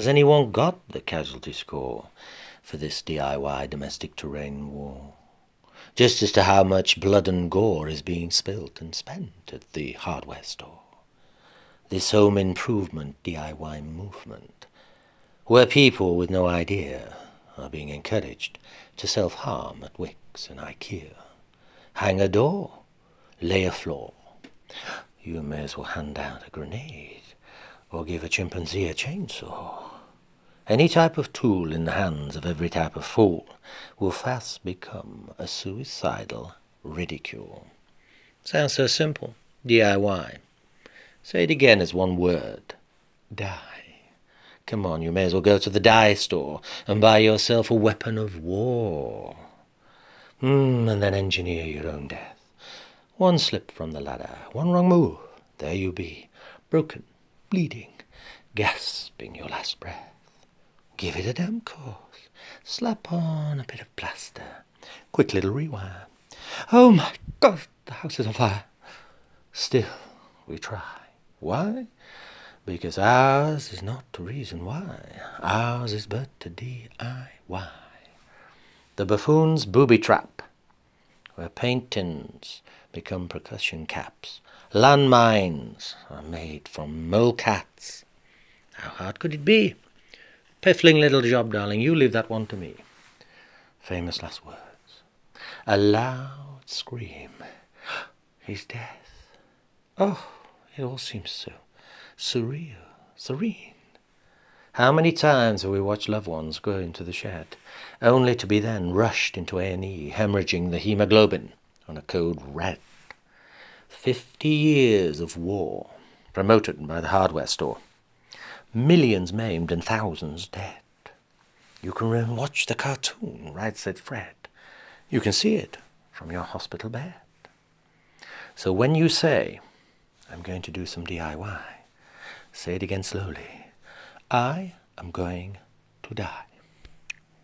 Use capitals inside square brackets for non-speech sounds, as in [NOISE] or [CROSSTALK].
Has anyone got the casualty score for this DIY domestic terrain war? Just as to how much blood and gore is being spilt and spent at the hardware store. This home improvement DIY movement, where people with no idea are being encouraged to self harm at Wickes and IKEA. Hang a door, lay a floor. You may as well hand out a grenade or give a chimpanzee a chainsaw. Any type of tool in the hands of every type of fool will fast become a suicidal ridicule. Sounds so simple. DIY. Say it again as one word. Die. Come on, you may as well go to the die store and buy yourself a weapon of war. Hmm, and then engineer your own death. One slip from the ladder, one wrong move, there you be, broken, bleeding, gasping your last breath. Give it a damp course. Slap on a bit of plaster. Quick little rewind. Oh my God, the house is on fire. Still, we try. Why? Because ours is not the reason why. Ours is but a DIY. The buffoon's booby trap, where paint tins become percussion caps. Landmines are made from mole cats. How hard could it be? Piffling little job, darling, you leave that one to me. Famous last words. A loud scream. [GASPS] His death. Oh, it all seems so surreal, serene. How many times have we watched loved ones go into the shed, only to be then rushed into A&E, hemorrhaging the hemoglobin on a code red? Fifty years of war, promoted by the hardware store. Millions maimed and thousands dead. You can watch the cartoon, Right Said Fred. You can see it from your hospital bed. So when you say, I'm going to do some DIY, say it again slowly. I am going to die.